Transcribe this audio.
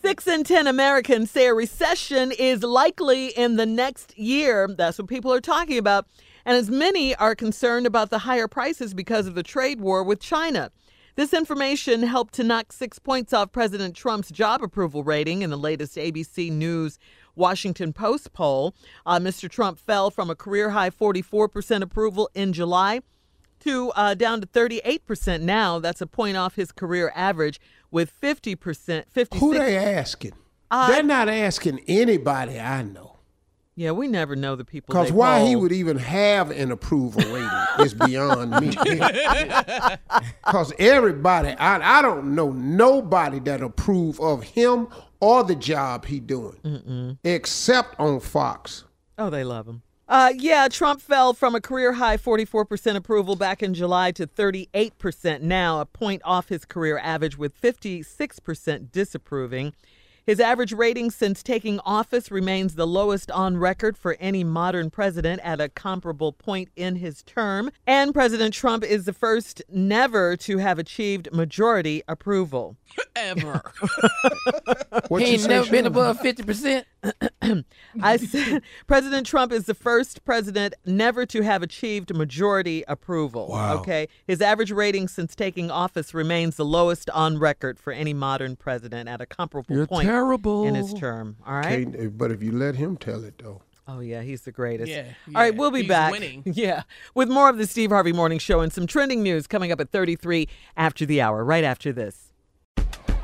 Six in 10 Americans say a recession is likely in the next year. That's what people are talking about. And as many are concerned about the higher prices because of the trade war with China. This information helped to knock six points off President Trump's job approval rating in the latest ABC News Washington Post poll. Uh, Mr. Trump fell from a career high 44% approval in July to uh, down to 38% now. That's a point off his career average with 50%. 56 Who they asking? Uh, They're not asking anybody I know. Yeah, we never know the people. Because why he would even have an approval rating is beyond me. Because everybody, I, I don't know nobody that approve of him or the job he doing, except on Fox. Oh, they love him. Uh, yeah, Trump fell from a career high 44% approval back in July to 38% now, a point off his career average with 56% disapproving. His average rating since taking office remains the lowest on record for any modern president at a comparable point in his term. And President Trump is the first never to have achieved majority approval. Ever. He ain't never been above 50%. I said President Trump is the first president never to have achieved majority approval. Wow. Okay. His average rating since taking office remains the lowest on record for any modern president at a comparable You're point terrible. in his term. All right. Can't- eh, but if you let him tell it, though. Oh yeah, he's the greatest. Yeah, All right, we'll be he's back. winning. Yeah, with more of the Steve Harvey Morning Show and some trending news coming up at 33 after the hour. Right after this.